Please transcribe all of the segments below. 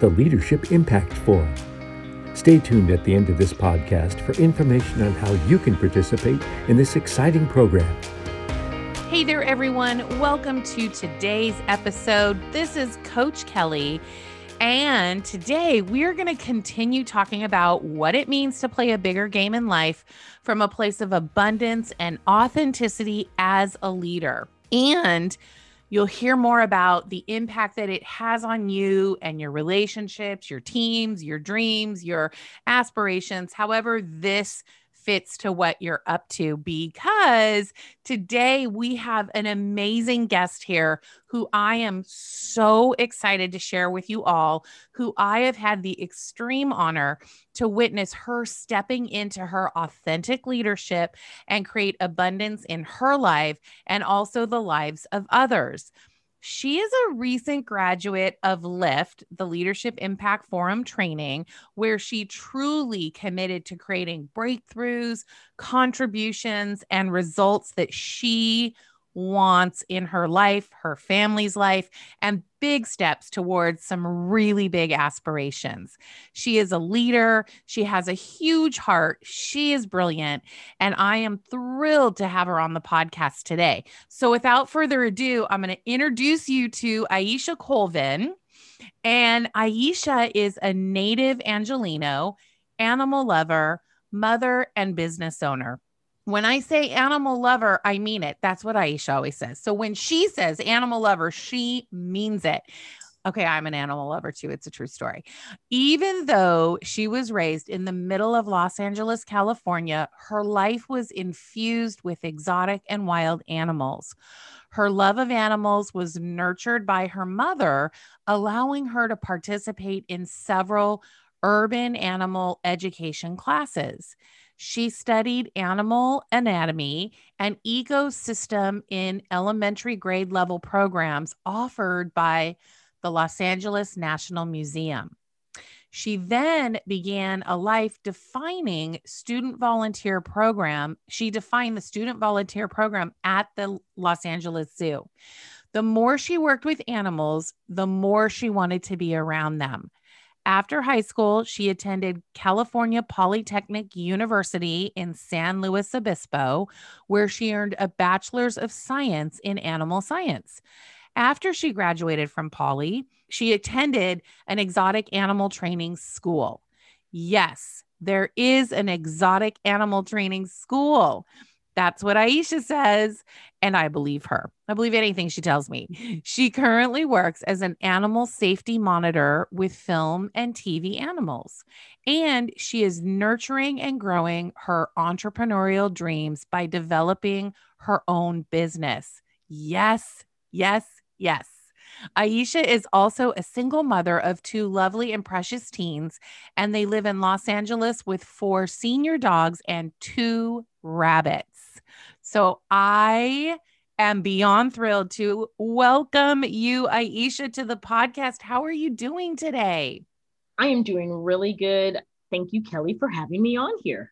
the Leadership Impact Forum. Stay tuned at the end of this podcast for information on how you can participate in this exciting program. Hey there, everyone. Welcome to today's episode. This is Coach Kelly. And today we're going to continue talking about what it means to play a bigger game in life from a place of abundance and authenticity as a leader. And You'll hear more about the impact that it has on you and your relationships, your teams, your dreams, your aspirations, however, this fits to what you're up to because today we have an amazing guest here who I am so excited to share with you all, who I have had the extreme honor to witness her stepping into her authentic leadership and create abundance in her life and also the lives of others. She is a recent graduate of LIFT, the Leadership Impact Forum training, where she truly committed to creating breakthroughs, contributions, and results that she wants in her life, her family's life, and big steps towards some really big aspirations. She is a leader. She has a huge heart. She is brilliant. And I am thrilled to have her on the podcast today. So, without further ado, I'm going to introduce you to Aisha Colvin. And Aisha is a native Angelino, animal lover, mother, and business owner. When I say animal lover, I mean it. That's what Aisha always says. So when she says animal lover, she means it. Okay, I'm an animal lover too. It's a true story. Even though she was raised in the middle of Los Angeles, California, her life was infused with exotic and wild animals. Her love of animals was nurtured by her mother, allowing her to participate in several urban animal education classes. She studied animal anatomy and ecosystem in elementary grade level programs offered by the Los Angeles National Museum. She then began a life defining student volunteer program. She defined the student volunteer program at the Los Angeles Zoo. The more she worked with animals, the more she wanted to be around them. After high school, she attended California Polytechnic University in San Luis Obispo, where she earned a bachelor's of science in animal science. After she graduated from Poly, she attended an exotic animal training school. Yes, there is an exotic animal training school. That's what Aisha says. And I believe her. I believe anything she tells me. She currently works as an animal safety monitor with film and TV animals. And she is nurturing and growing her entrepreneurial dreams by developing her own business. Yes, yes, yes. Aisha is also a single mother of two lovely and precious teens, and they live in Los Angeles with four senior dogs and two rabbits. So I am beyond thrilled to welcome you, Aisha, to the podcast. How are you doing today? I am doing really good. Thank you, Kelly, for having me on here.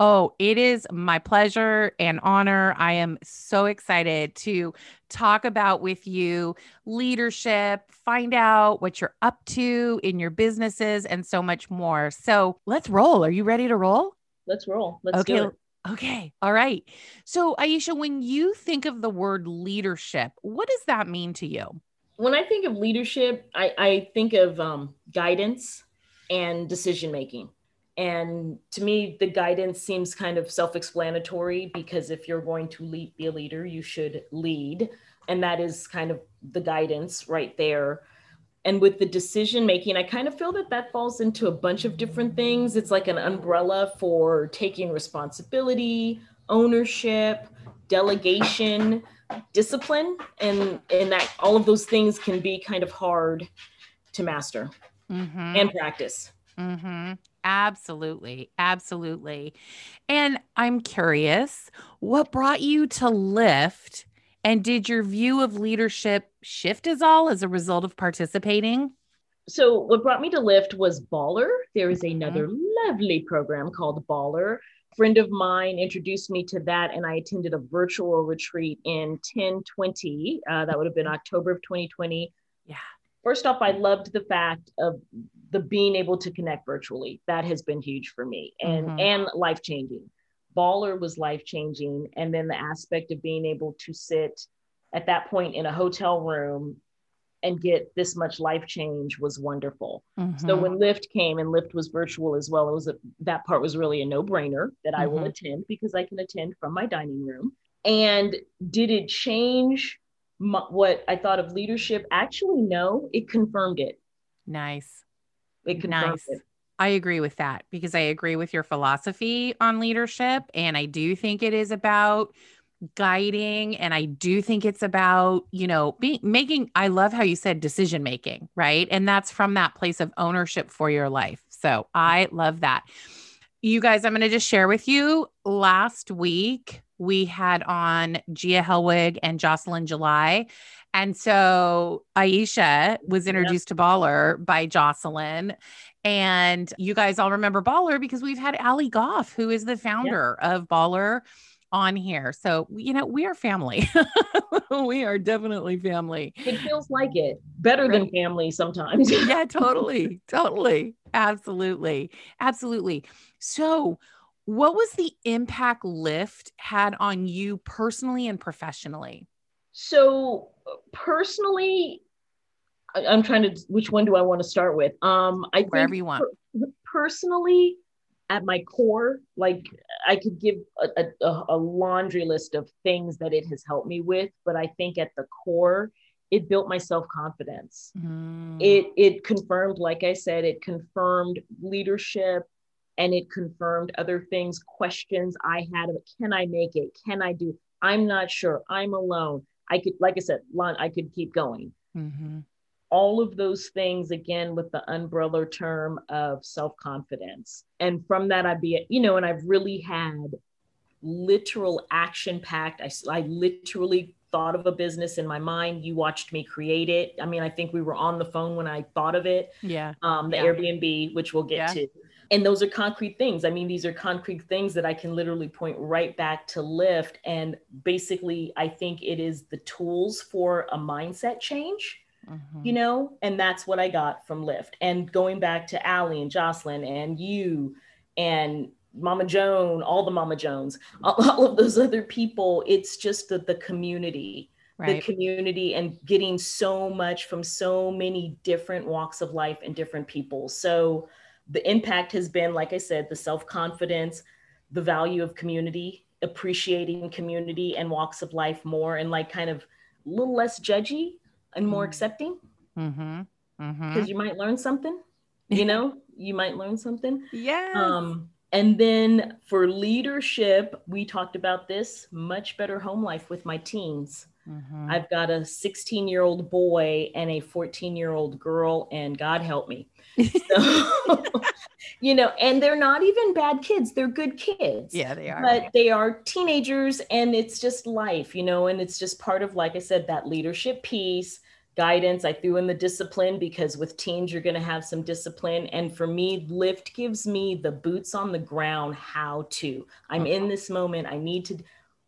Oh, it is my pleasure and honor. I am so excited to talk about with you leadership, find out what you're up to in your businesses, and so much more. So let's roll. Are you ready to roll? Let's roll. Let's okay. do it. Okay. All right. So, Aisha, when you think of the word leadership, what does that mean to you? When I think of leadership, I, I think of um, guidance and decision making And to me, the guidance seems kind of self explanatory because if you're going to lead, be a leader, you should lead. And that is kind of the guidance right there. And with the decision making, I kind of feel that that falls into a bunch of different things. It's like an umbrella for taking responsibility, ownership, delegation, discipline, and and that all of those things can be kind of hard to master mm-hmm. and practice. Mm-hmm. Absolutely. Absolutely. And I'm curious, what brought you to Lift? And did your view of leadership shift as all as a result of participating? So, what brought me to Lift was Baller. There is another mm-hmm. lovely program called Baller. A friend of mine introduced me to that, and I attended a virtual retreat in 1020. Uh, that would have been October of 2020. Yeah. First off, I loved the fact of the being able to connect virtually that has been huge for me and mm-hmm. and life changing baller was life changing and then the aspect of being able to sit at that point in a hotel room and get this much life change was wonderful. Mm-hmm. So when Lift came and Lift was virtual as well, it was a, that part was really a no-brainer that mm-hmm. I will mm-hmm. attend because I can attend from my dining room. And did it change my, what I thought of leadership? Actually, no, it confirmed it. Nice. It nice. It. I agree with that because I agree with your philosophy on leadership. And I do think it is about guiding and I do think it's about, you know, being making I love how you said decision making, right? And that's from that place of ownership for your life. So I love that. You guys, I'm going to just share with you last week we had on Gia Helwig and Jocelyn July and so Aisha was introduced to Baller by Jocelyn. And you guys all remember Baller because we've had Ali Goff, who is the founder of Baller on here. So, you know, we are family. we are definitely family. It feels like it better right. than family sometimes. yeah, totally. Totally. Absolutely. Absolutely. So, what was the impact Lift had on you personally and professionally? So, personally, I, am trying to. Which one do I want to start with? Um, I wherever you want. Per, personally, at my core, like I could give a, a, a laundry list of things that it has helped me with, but I think at the core, it built my self confidence. Mm. It it confirmed, like I said, it confirmed leadership, and it confirmed other things, questions I had of can I make it? Can I do? I'm not sure. I'm alone. I could, like I said, I could keep going. Mm-hmm. All of those things, again, with the umbrella term of self confidence. And from that, I'd be, you know, and I've really had literal action packed. I, I literally thought of a business in my mind. You watched me create it. I mean, I think we were on the phone when I thought of it. Yeah. Um, the yeah. Airbnb, which we'll get yeah. to and those are concrete things i mean these are concrete things that i can literally point right back to lift and basically i think it is the tools for a mindset change mm-hmm. you know and that's what i got from Lift. and going back to ali and jocelyn and you and mama joan all the mama jones all, all of those other people it's just the, the community Right. the community and getting so much from so many different walks of life and different people. So the impact has been, like I said, the self confidence, the value of community, appreciating community and walks of life more, and like kind of a little less judgy and more mm-hmm. accepting. Mm-hmm. Mm-hmm. Because you might learn something, you know, you might learn something. Yeah. Um, and then for leadership, we talked about this much better home life with my teens. Mm-hmm. I've got a 16 year old boy and a 14 year old girl, and God help me. So, you know, and they're not even bad kids, they're good kids. Yeah, they are. But they are teenagers, and it's just life, you know, and it's just part of, like I said, that leadership piece. Guidance. I threw in the discipline because with teens, you're going to have some discipline. And for me, Lift gives me the boots on the ground how to. I'm in uh-huh. this moment. I need to,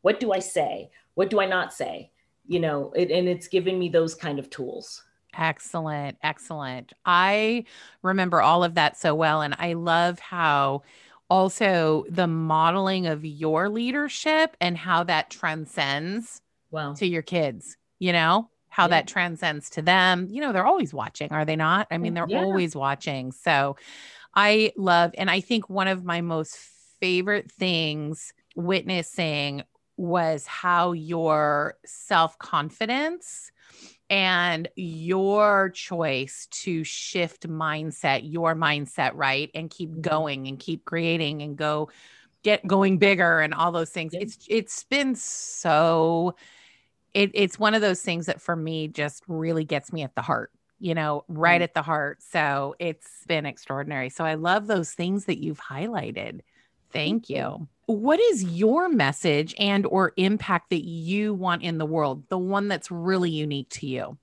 what do I say? What do I not say? you know, it, and it's given me those kind of tools. Excellent. Excellent. I remember all of that so well. And I love how also the modeling of your leadership and how that transcends wow. to your kids, you know, how yeah. that transcends to them. You know, they're always watching, are they not? I mean, they're yeah. always watching. So I love, and I think one of my most favorite things witnessing was how your self confidence and your choice to shift mindset, your mindset, right? And keep mm-hmm. going and keep creating and go get going bigger and all those things. It's it's been so it, it's one of those things that for me just really gets me at the heart you know right mm-hmm. at the heart. So it's been extraordinary. So i love those things that you've highlighted. Thank you. what is your message and or impact that you want in the world the one that's really unique to you?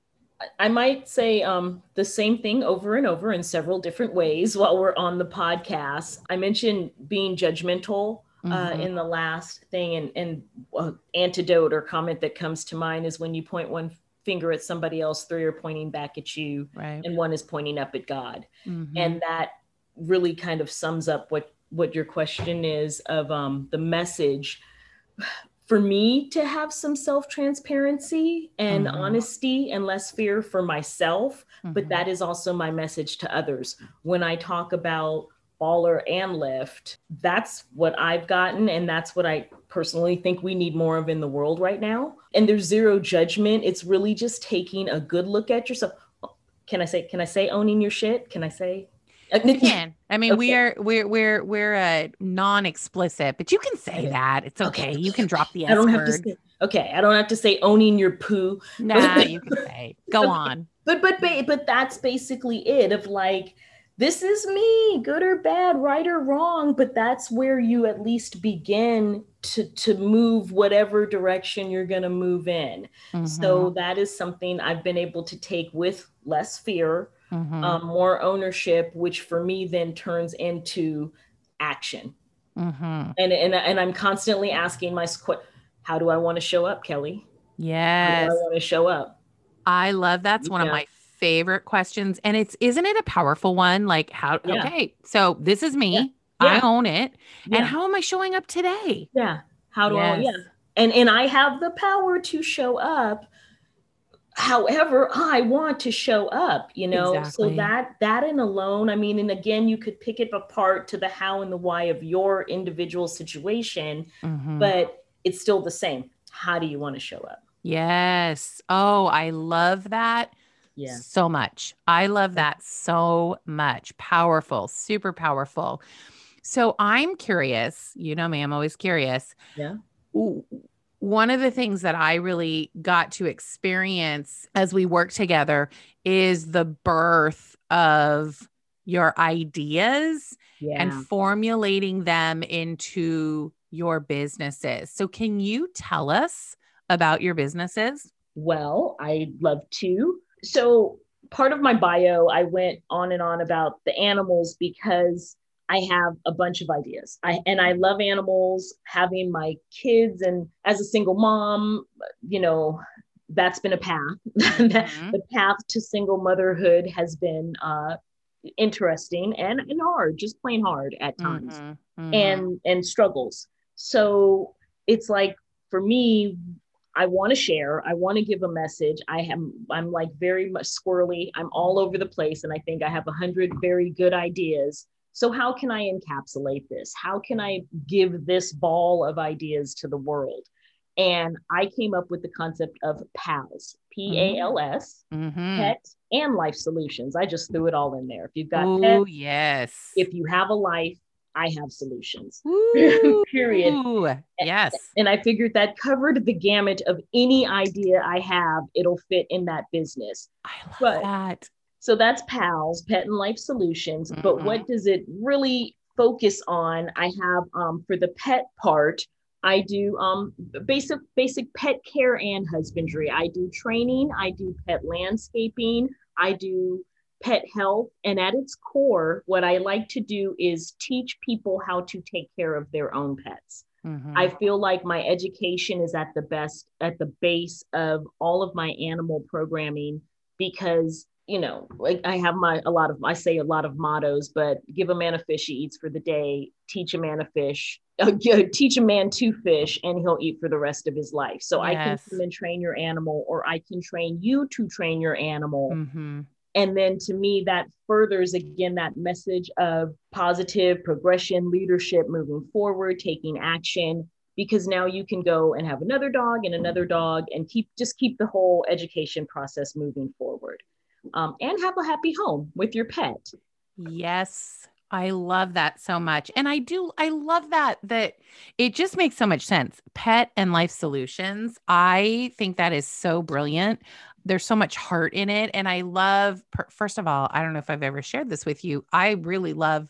I might say um, the same thing over and over in several different ways while we're on the podcast. I mentioned being judgmental uh, mm-hmm. in the last thing and, and uh, antidote or comment that comes to mind is when you point one finger at somebody else three are pointing back at you right. and one is pointing up at god mm-hmm. and that really kind of sums up what what your question is of um, the message for me to have some self transparency and mm-hmm. honesty and less fear for myself mm-hmm. but that is also my message to others when i talk about baller and lift that's what i've gotten and that's what i personally think we need more of in the world right now and there's zero judgment it's really just taking a good look at yourself can i say can i say owning your shit can i say you can. I mean, okay. we are we're we're we're a non-explicit, but you can say that. It's okay. okay. You can drop the S I don't word. have to say, okay, I don't have to say owning your poo. Nah, you can say. Go on. But but but that's basically it. Of like, this is me, good or bad, right or wrong. But that's where you at least begin to to move whatever direction you're going to move in. Mm-hmm. So that is something I've been able to take with less fear mm-hmm. um, more ownership, which for me then turns into action. Mm-hmm. And, and, and I'm constantly asking my how do I want to show up, Kelly? Yes. I want to show up? I love that's yeah. one of my favorite questions. And it's isn't it a powerful one? Like how yeah. okay, so this is me. Yeah. I own it. And how am I showing up today? Yeah. How do yes. I yeah. And and I have the power to show up however i want to show up you know exactly. so that that in alone i mean and again you could pick it apart to the how and the why of your individual situation mm-hmm. but it's still the same how do you want to show up yes oh i love that yeah so much i love that so much powerful super powerful so i'm curious you know me i'm always curious yeah one of the things that I really got to experience as we work together is the birth of your ideas yeah. and formulating them into your businesses. So, can you tell us about your businesses? Well, I'd love to. So, part of my bio, I went on and on about the animals because I have a bunch of ideas. I and I love animals, having my kids and as a single mom, you know, that's been a path. Mm-hmm. the path to single motherhood has been uh, interesting and, and hard, just plain hard at times. Mm-hmm. Mm-hmm. And and struggles. So it's like for me, I want to share. I want to give a message. I am I'm like very much squirrely. I'm all over the place, and I think I have a hundred very good ideas so, how can I encapsulate this? How can I give this ball of ideas to the world? And I came up with the concept of PALS, P A L S, mm-hmm. pet and life solutions. I just threw it all in there. If you've got oh yes. If you have a life, I have solutions. Period. Yes. And I figured that covered the gamut of any idea I have, it'll fit in that business. I love but that. So that's PALS, Pet and Life Solutions. Mm-hmm. But what does it really focus on? I have um, for the pet part, I do um, basic basic pet care and husbandry. I do training. I do pet landscaping. I do pet health. And at its core, what I like to do is teach people how to take care of their own pets. Mm-hmm. I feel like my education is at the best, at the base of all of my animal programming because you know, like I have my a lot of I say a lot of mottos, but give a man a fish he eats for the day. Teach a man a fish. Uh, teach a man to fish, and he'll eat for the rest of his life. So yes. I can come and train your animal, or I can train you to train your animal. Mm-hmm. And then to me, that furthers again that message of positive progression, leadership, moving forward, taking action, because now you can go and have another dog and another dog and keep just keep the whole education process moving forward um, and have a happy home with your pet. Yes. I love that so much. And I do, I love that, that it just makes so much sense. Pet and life solutions. I think that is so brilliant. There's so much heart in it. And I love, first of all, I don't know if I've ever shared this with you. I really love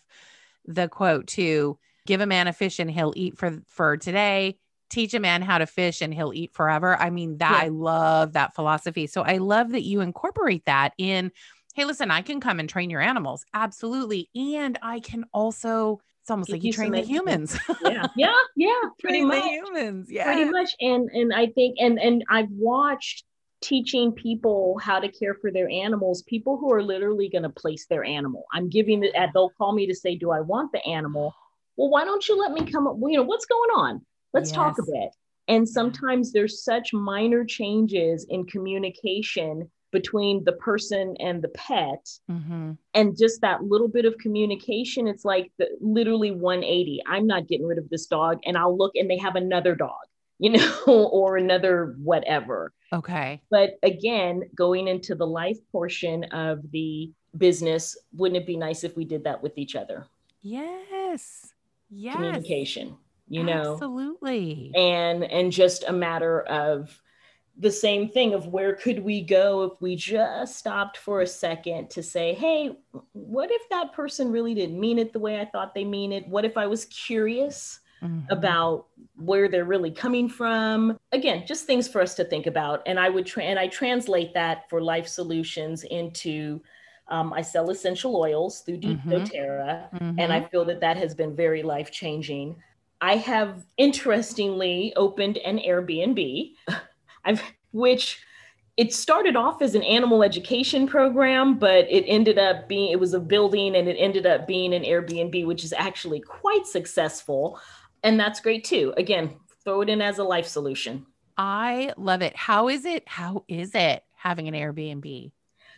the quote to give a man a fish and he'll eat for, for today teach a man how to fish and he'll eat forever. I mean, that yeah. I love that philosophy. So I love that you incorporate that in hey, listen, I can come and train your animals. Absolutely. And I can also, it's almost like you, train the humans. yeah. Yeah. Yeah. Pretty much. humans. Yeah. Pretty much. And and I think and and I've watched teaching people how to care for their animals, people who are literally going to place their animal. I'm giving it, they'll call me to say, Do I want the animal? Well, why don't you let me come up? You know, what's going on? Let's yes. talk a bit. And sometimes there's such minor changes in communication between the person and the pet mm-hmm. and just that little bit of communication it's like the, literally 180 i'm not getting rid of this dog and i'll look and they have another dog you know or another whatever. Okay. But again going into the life portion of the business wouldn't it be nice if we did that with each other? Yes. Yes. Communication you know? Absolutely. And and just a matter of the same thing of where could we go if we just stopped for a second to say hey what if that person really didn't mean it the way i thought they mean it? What if i was curious mm-hmm. about where they're really coming from again just things for us to think about and i would tra- and i translate that for life solutions into um, i sell essential oils through mm-hmm. doTERRA mm-hmm. and i feel that that has been very life changing i have interestingly opened an airbnb I've which it started off as an animal education program, but it ended up being it was a building and it ended up being an Airbnb, which is actually quite successful. And that's great too. Again, throw it in as a life solution. I love it. How is it? How is it having an Airbnb?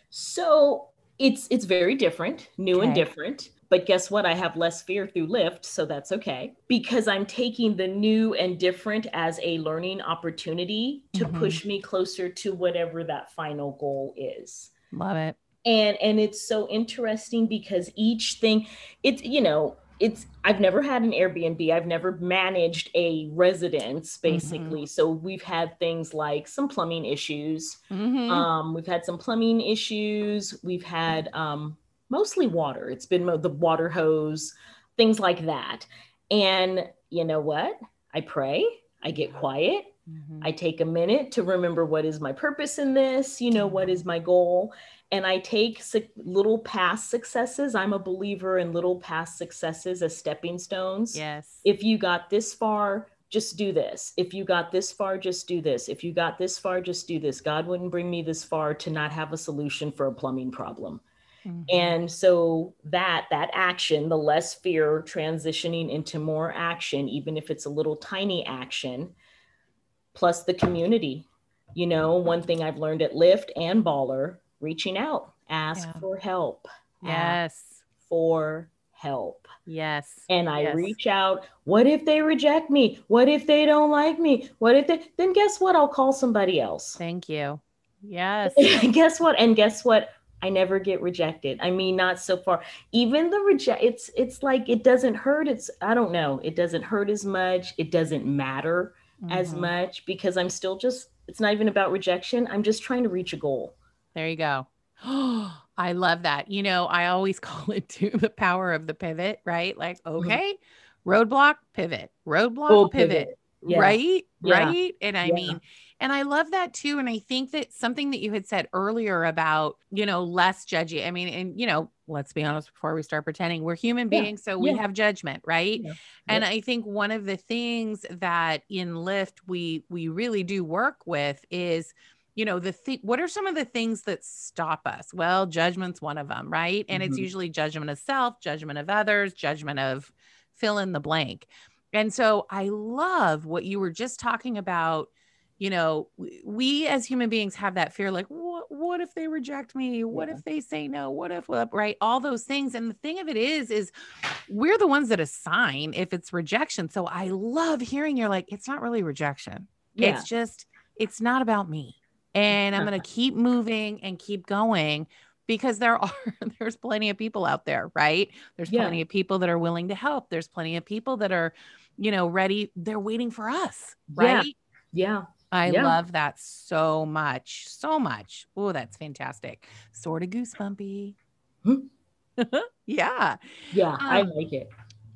So it's it's very different, new okay. and different. But guess what? I have less fear through Lift, so that's okay because I'm taking the new and different as a learning opportunity to mm-hmm. push me closer to whatever that final goal is. Love it. And and it's so interesting because each thing it's you know, it's I've never had an Airbnb. I've never managed a residence basically. Mm-hmm. So we've had things like some plumbing issues. Mm-hmm. Um, we've had some plumbing issues. We've had um, mostly water. It's been the water hose, things like that. And you know what? I pray, I get quiet, mm-hmm. I take a minute to remember what is my purpose in this, you know, what is my goal. And I take su- little past successes. I'm a believer in little past successes as stepping stones. Yes. If you got this far, just do this. If you got this far, just do this. If you got this far, just do this. God wouldn't bring me this far to not have a solution for a plumbing problem. Mm-hmm. And so that that action, the less fear transitioning into more action, even if it's a little tiny action, plus the community. You know, one thing I've learned at Lift and Baller, reaching out, ask yeah. for help. Yes. for help. Yes. And I yes. reach out. What if they reject me? What if they don't like me? What if they then guess what? I'll call somebody else. Thank you. Yes. guess what? And guess what? I never get rejected. I mean, not so far. Even the reject, it's it's like it doesn't hurt. It's I don't know. It doesn't hurt as much. It doesn't matter mm-hmm. as much because I'm still just. It's not even about rejection. I'm just trying to reach a goal. There you go. I love that. You know, I always call it to the power of the pivot, right? Like, mm-hmm. okay, mm-hmm. roadblock, pivot, roadblock, pivot, pivot. Yeah. right? Yeah. Right. And I yeah. mean, and I love that too. And I think that something that you had said earlier about, you know, less judgy. I mean, and, you know, let's be honest before we start pretending we're human beings. So we have judgment, right? And I think one of the things that in Lift we we really do work with is you know the thing what are some of the things that stop us well judgment's one of them right and mm-hmm. it's usually judgment of self judgment of others judgment of fill in the blank and so i love what you were just talking about you know we as human beings have that fear like what what, if they reject me? What yeah. if they say no? What if, what, right? All those things. And the thing of it is, is we're the ones that assign if it's rejection. So I love hearing you're like, it's not really rejection. Yeah. It's just, it's not about me. And I'm going to keep moving and keep going because there are there's plenty of people out there right there's yeah. plenty of people that are willing to help there's plenty of people that are you know ready they're waiting for us right yeah, yeah. I yeah. love that so much, so much. Oh, that's fantastic. Sort of goosebumpy. Hmm. yeah. Yeah, um, I like it.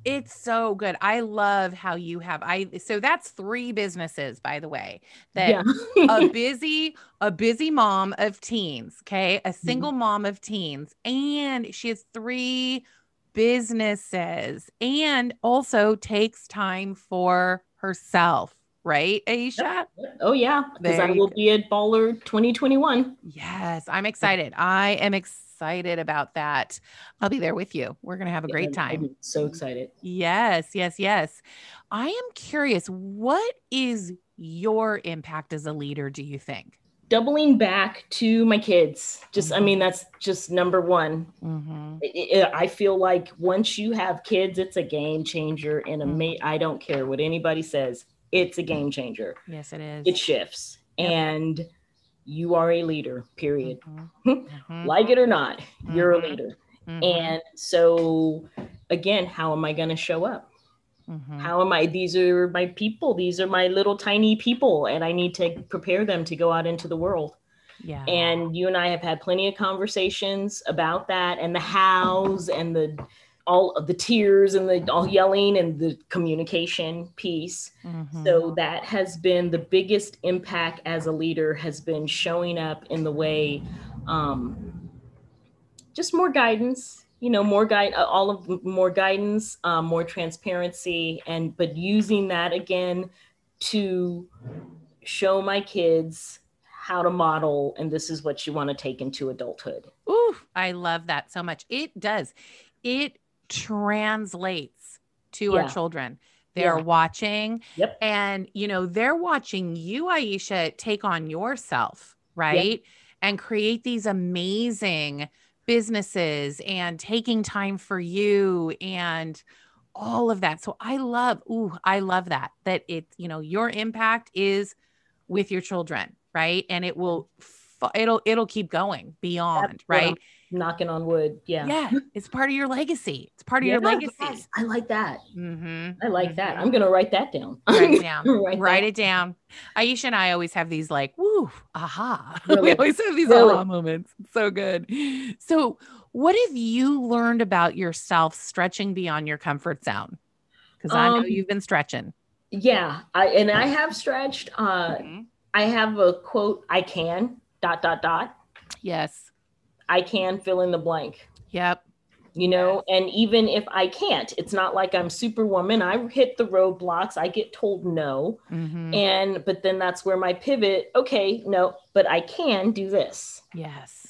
It's so good. I love how you have I so that's three businesses by the way. That yeah. a busy a busy mom of teens, okay? A mm-hmm. single mm-hmm. mom of teens and she has three businesses and also takes time for herself right, Aisha? Oh, yeah, because I will be at Baller 2021. Yes, I'm excited. I am excited about that. I'll be there with you. We're going to have a yeah, great time. I'm so excited. Yes, yes, yes. I am curious, what is your impact as a leader, do you think? doubling back to my kids just mm-hmm. i mean that's just number one mm-hmm. it, it, i feel like once you have kids it's a game changer and a mm-hmm. i don't care what anybody says it's a game changer. Yes, it is. It shifts. Yep. And you are a leader, period. Mm-hmm. mm-hmm. like it or not, mm-hmm. you're a mm-hmm. leader. Mm-hmm. And so, again, how am I going to show up? Mm-hmm. How am I? These are my people. These are my little tiny people, and I need to prepare them to go out into the world. Yeah. And you and I have had plenty of conversations about that and the hows and the all of the tears and the all yelling and the communication piece. Mm-hmm. So that has been the biggest impact as a leader has been showing up in the way um, just more guidance, you know, more guide, uh, all of more guidance, um, more transparency, and but using that again to show my kids how to model and this is what you want to take into adulthood. Ooh, I love that so much. It does. It translates to yeah. our children. They're yeah. watching. Yep. And, you know, they're watching you, Aisha, take on yourself, right? Yep. And create these amazing businesses and taking time for you and all of that. So I love, ooh, I love that, that it, you know, your impact is with your children, right? And it will, it'll, it'll keep going beyond, right? Knocking on wood. Yeah. Yeah. It's part of your legacy. It's part of yeah, your legacy. Yes, I like that. Mm-hmm. I like mm-hmm. that. I'm going to write that down. Write it down. write, write it down. Aisha and I always have these like, woo, aha. Really? we always have these really? aha moments. so good. So, what have you learned about yourself stretching beyond your comfort zone? Because I know um, you've been stretching. Yeah. I, and I have stretched. Uh, mm-hmm. I have a quote, I can, dot, dot, dot. Yes I can fill in the blank. Yep. You know, and even if I can't, it's not like I'm superwoman. I hit the roadblocks. I get told no. Mm-hmm. And, but then that's where my pivot, okay, no, but I can do this. Yes.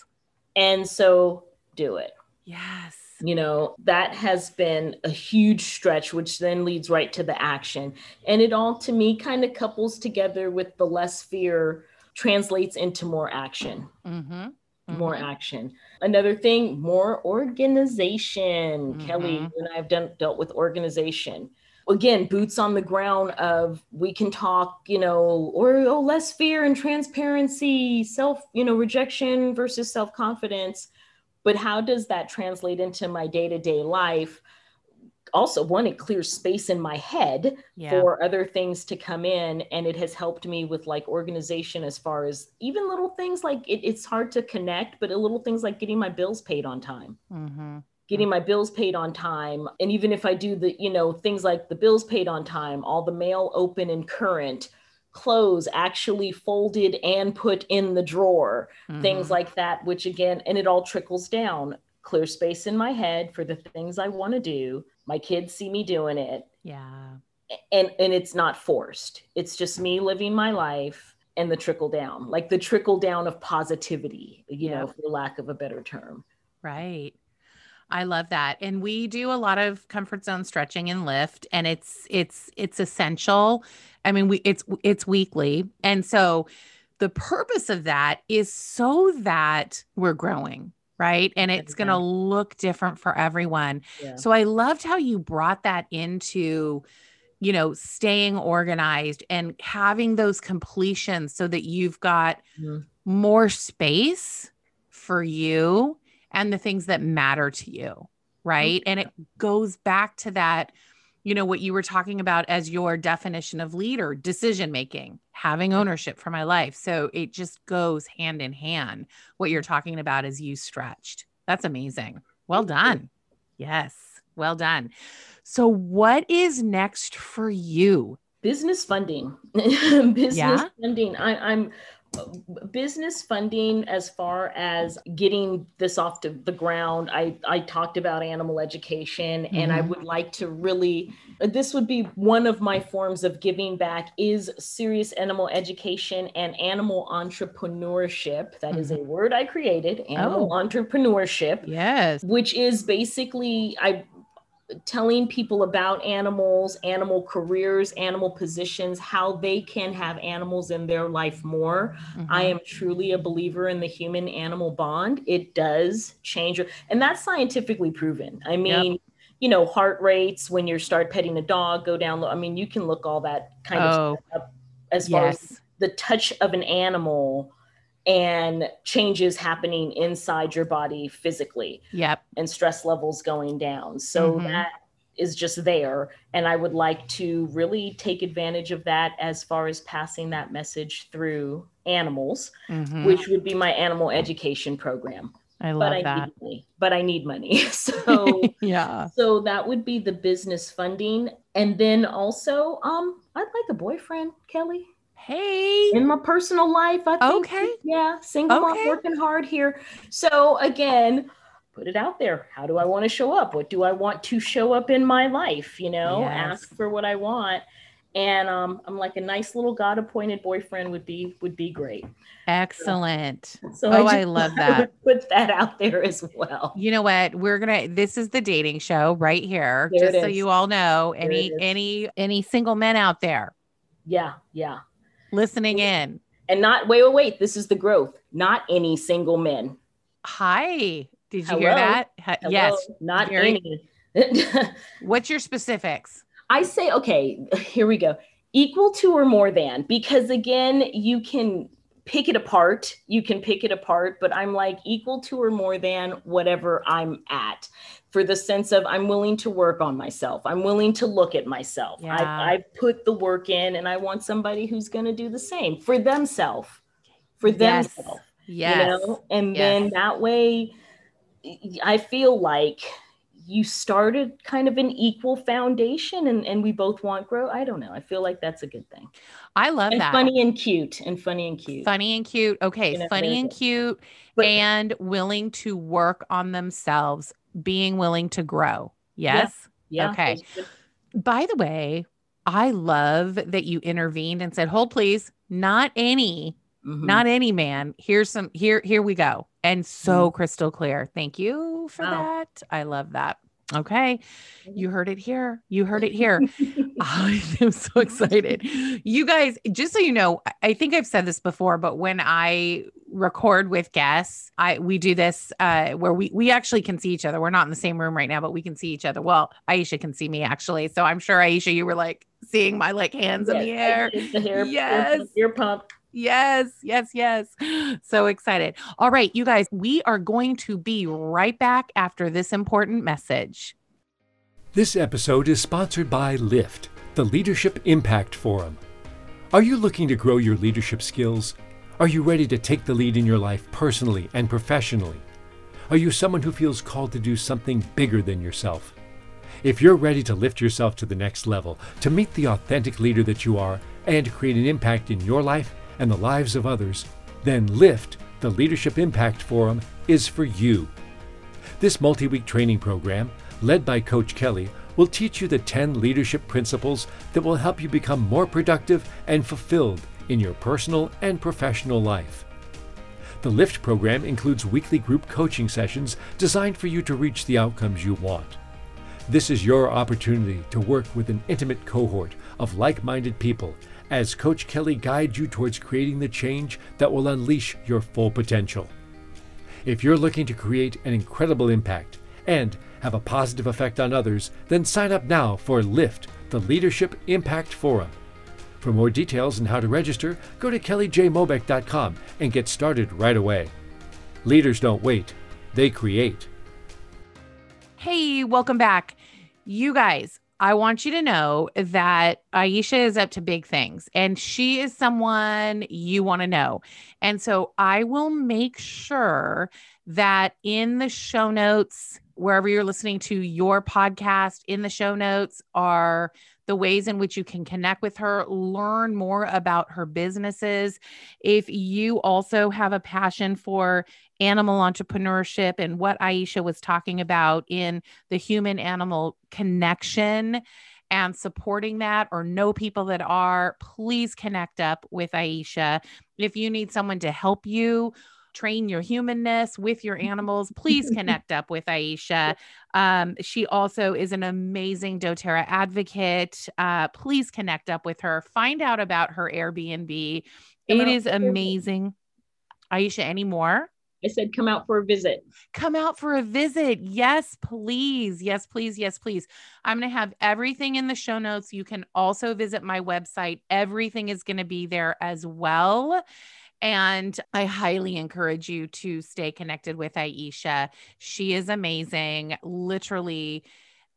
And so do it. Yes. You know, that has been a huge stretch, which then leads right to the action. And it all to me kind of couples together with the less fear translates into more action. Mm-hmm mm-hmm. more action. Another thing, more organization. Mm-hmm. Kelly and I have done dealt with organization. Again, boots on the ground of we can talk, you know, or oh, less fear and transparency, self, you know, rejection versus self-confidence. But how does that translate into my day-to-day life? Also one it clears space in my head yeah. for other things to come in and it has helped me with like organization as far as even little things like it, it's hard to connect but little things like getting my bills paid on time mm-hmm. getting my bills paid on time and even if i do the you know things like the bills paid on time all the mail open and current clothes actually folded and put in the drawer mm-hmm. things like that which again and it all trickles down clear space in my head for the things i want to do my kids see me doing it yeah and and it's not forced it's just me living my life and the trickle down like the trickle down of positivity you yeah. know for lack of a better term right I love that. And we do a lot of comfort zone stretching and lift and it's it's it's essential. I mean we it's it's weekly. And so the purpose of that is so that we're growing right? And it's going to look different for everyone. Yeah. so i loved how you brought that into you know staying organized and having those completions so that you've got mm-hmm. more space for you and the things that matter to you right? And it goes back to that you know what you were talking about as your definition of leader decision making having ownership for my life. So it just goes hand in hand. What you're talking about is you stretched. That's amazing. Well done. Yes. Well done. So what is next for you? Business funding. Business yeah? funding. I, i'm business funding as far as getting this off to the ground i i talked about animal education mm-hmm. and i mm-hmm. would like to really this would be one of my forms of giving back is serious animal education and animal entrepreneurship That mm-hmm. is a mm-hmm. word i created animal oh. entrepreneurship yes which is basically i telling people about animals, animal careers, animal positions, how they can have animals in their life more. Mm-hmm. I am truly a believer in the human animal bond. It does change, and that's scientifically proven. I mean, yep. you know, heart rates when you start petting a dog go down low. I mean, you can look all that kind oh, of stuff up as far as the touch of an animal and changes happening inside your body physically. Yep. And stress levels going down. So mm-hmm. that is just there. And I would like to really take advantage of that as far as passing that message through animals, mm-hmm. which would be my animal education program. I love but I that. Need money, but I need money. So yeah. So that would be the business funding. And then also, um, I'd like a boyfriend, Kelly. Hey. In my personal life, I think. Okay. Yeah, single okay. mom working hard here. So again, put it out there. How do I want to show up? What do I want to show up in my life? You know, yes. ask for what I want. And um, I'm like a nice little God appointed boyfriend would be would be great. Excellent. So, oh, I, I love that. put that out there as well. You know what? We're gonna. This is the dating show right here, there just so you all know. Any any any single men out there? Yeah, yeah listening in. And not wait, wait, wait. This is the growth. Not any single men. Hi. Did you Hello? hear that? Hello? Yes. Not Very, any. What's your specifics? I say, okay, here we go. Equal to or more than, because again, you can pick it apart. You can pick it apart, but I'm like equal to or more than whatever I'm at for the sense of I'm willing to work on myself. I'm willing to look at myself. Yeah. I, I put the work in and I want somebody who's going to do the same for themselves, for yes. themselves. Yes. You know? And yes. then that way, I feel like you started kind of an equal foundation and, and we both want growth. I don't know. I feel like that's a good thing. I love and that. Funny and cute and funny and cute. Funny and cute. Okay. You know, funny and cute but, and willing to work on themselves, being willing to grow. Yes. Yeah. yeah okay. By the way, I love that you intervened and said, hold please, not any, mm-hmm. not any man. Here's some, here, here we go and so mm-hmm. crystal clear. Thank you for that. I love that. Okay. You heard it here. You heard it here. I am so excited. You guys, just so you know, I think I've said this before, but when I record with guests, I we do this uh where we we actually can see each other. We're not in the same room right now, but we can see each other. Well, Aisha can see me actually. So I'm sure Aisha, you were like seeing my like hands yes, in the air. The hair, yes. Ear pump. Yes, yes, yes. So excited. All right, you guys, we are going to be right back after this important message. This episode is sponsored by LIFT, the Leadership Impact Forum. Are you looking to grow your leadership skills? Are you ready to take the lead in your life personally and professionally? Are you someone who feels called to do something bigger than yourself? If you're ready to lift yourself to the next level, to meet the authentic leader that you are, and create an impact in your life and the lives of others, then LIFT, the Leadership Impact Forum, is for you. This multi week training program, led by Coach Kelly, will teach you the 10 leadership principles that will help you become more productive and fulfilled in your personal and professional life. The LIFT program includes weekly group coaching sessions designed for you to reach the outcomes you want. This is your opportunity to work with an intimate cohort of like minded people as Coach Kelly guides you towards creating the change that will unleash your full potential. If you're looking to create an incredible impact and have a positive effect on others, then sign up now for LIFT, the Leadership Impact Forum. For more details on how to register, go to kellyjmobeck.com and get started right away. Leaders don't wait, they create. Hey, welcome back. You guys, I want you to know that Aisha is up to big things and she is someone you want to know. And so I will make sure that in the show notes, wherever you're listening to your podcast, in the show notes are the ways in which you can connect with her, learn more about her businesses. If you also have a passion for animal entrepreneurship and what Aisha was talking about in the human animal connection and supporting that or know people that are, please connect up with Aisha. If you need someone to help you train your humanness with your animals, please connect up with Aisha. Um, she also is an amazing doTERRA advocate. Uh, please connect up with her. Find out about her Airbnb. It is amazing. Aisha, any more? I said, come out for a visit. Come out for a visit. Yes, please. Yes, please. Yes, please. I'm going to have everything in the show notes. You can also visit my website. Everything is going to be there as well. And I highly encourage you to stay connected with Aisha. She is amazing, literally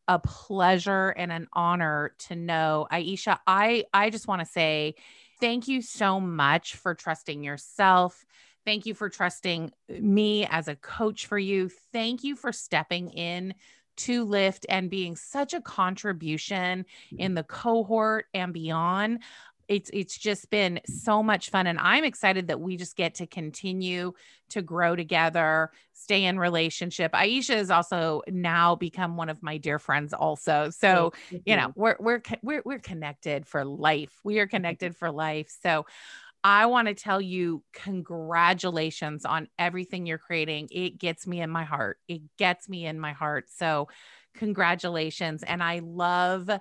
a pleasure and an honor to know Aisha. I I just want to say thank you so much for trusting yourself. Thank you for trusting me as a coach for you. Thank you for stepping in to Lift and being such a contribution in the cohort and beyond. It's it's just been so much fun and i'm excited that we just get to continue to grow together stay in relationship. Aisha has also now become one of my dear friends also. So you know we're we're we're, we're connected for life. We are connected for life. So I want to tell you congratulations on everything you're creating. It gets me in my heart. It gets me in my heart. So, congratulations. And I love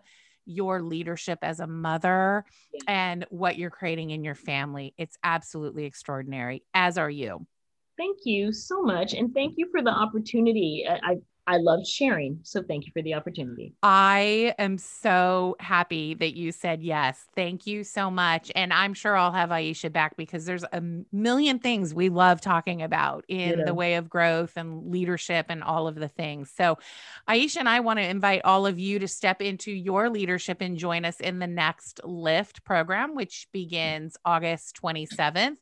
your leadership as a mother yeah. and what you're creating in your family. It's absolutely extraordinary, as are you. Thank you so much. And thank you for the opportunity. I, I loved sharing. So thank you for the opportunity. I am so happy that you said yes. Thank you so much. And I'm sure I'll have Aisha back because there's a million things we love talking about in yeah. the way of growth and leadership and all of the things. So, Aisha and I want to invite all of you to step into your leadership and join us in the next Lift program, which begins August 27th.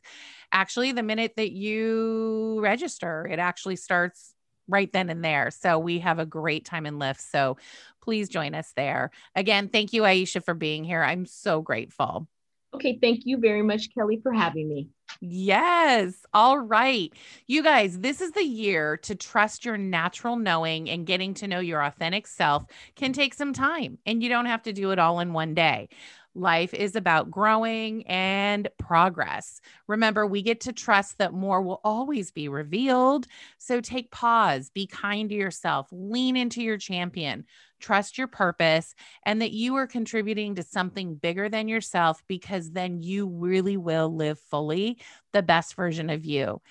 Actually, the minute that you register, it actually starts right then and there. So we have a great time in Lift. So please join us there. Again, thank you, Aisha, for being here. I'm so grateful. Okay. Thank you very much, Kelly, for having me. Yes. All right. You guys, this is the year to trust your natural knowing and getting to know your authentic self can take some time, and you don't have to do it all in one day. Life is about growing and progress. Remember, we get to trust that more will always be revealed. So take pause, be kind to yourself, lean into your champion, trust your purpose, and that you are contributing to something bigger than yourself because then you really will live fully the best version of you.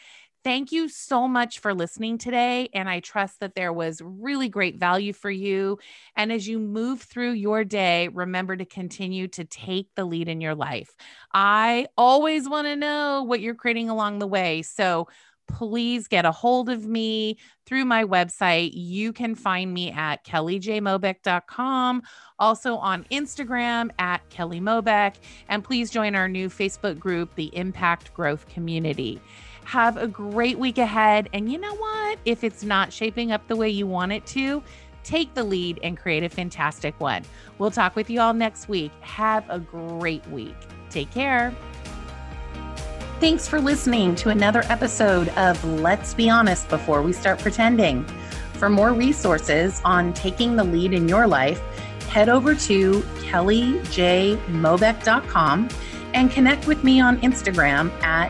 Thank you so much for listening today. And I trust that there was really great value for you. And as you move through your day, remember to continue to take the lead in your life. I always want to know what you're creating along the way. So please get a hold of me through my website. You can find me at kellyjmobeck.com, also on Instagram at Kelly Mobeck. And please join our new Facebook group, the Impact Growth Community. Have a great week ahead. And you know what? If it's not shaping up the way you want it to, take the lead and create a fantastic one. We'll talk with you all next week. Have a great week. Take care. Thanks for listening to another episode of Let's Be Honest Before We Start Pretending. For more resources on taking the lead in your life, head over to kellyjmobeck.com and connect with me on Instagram at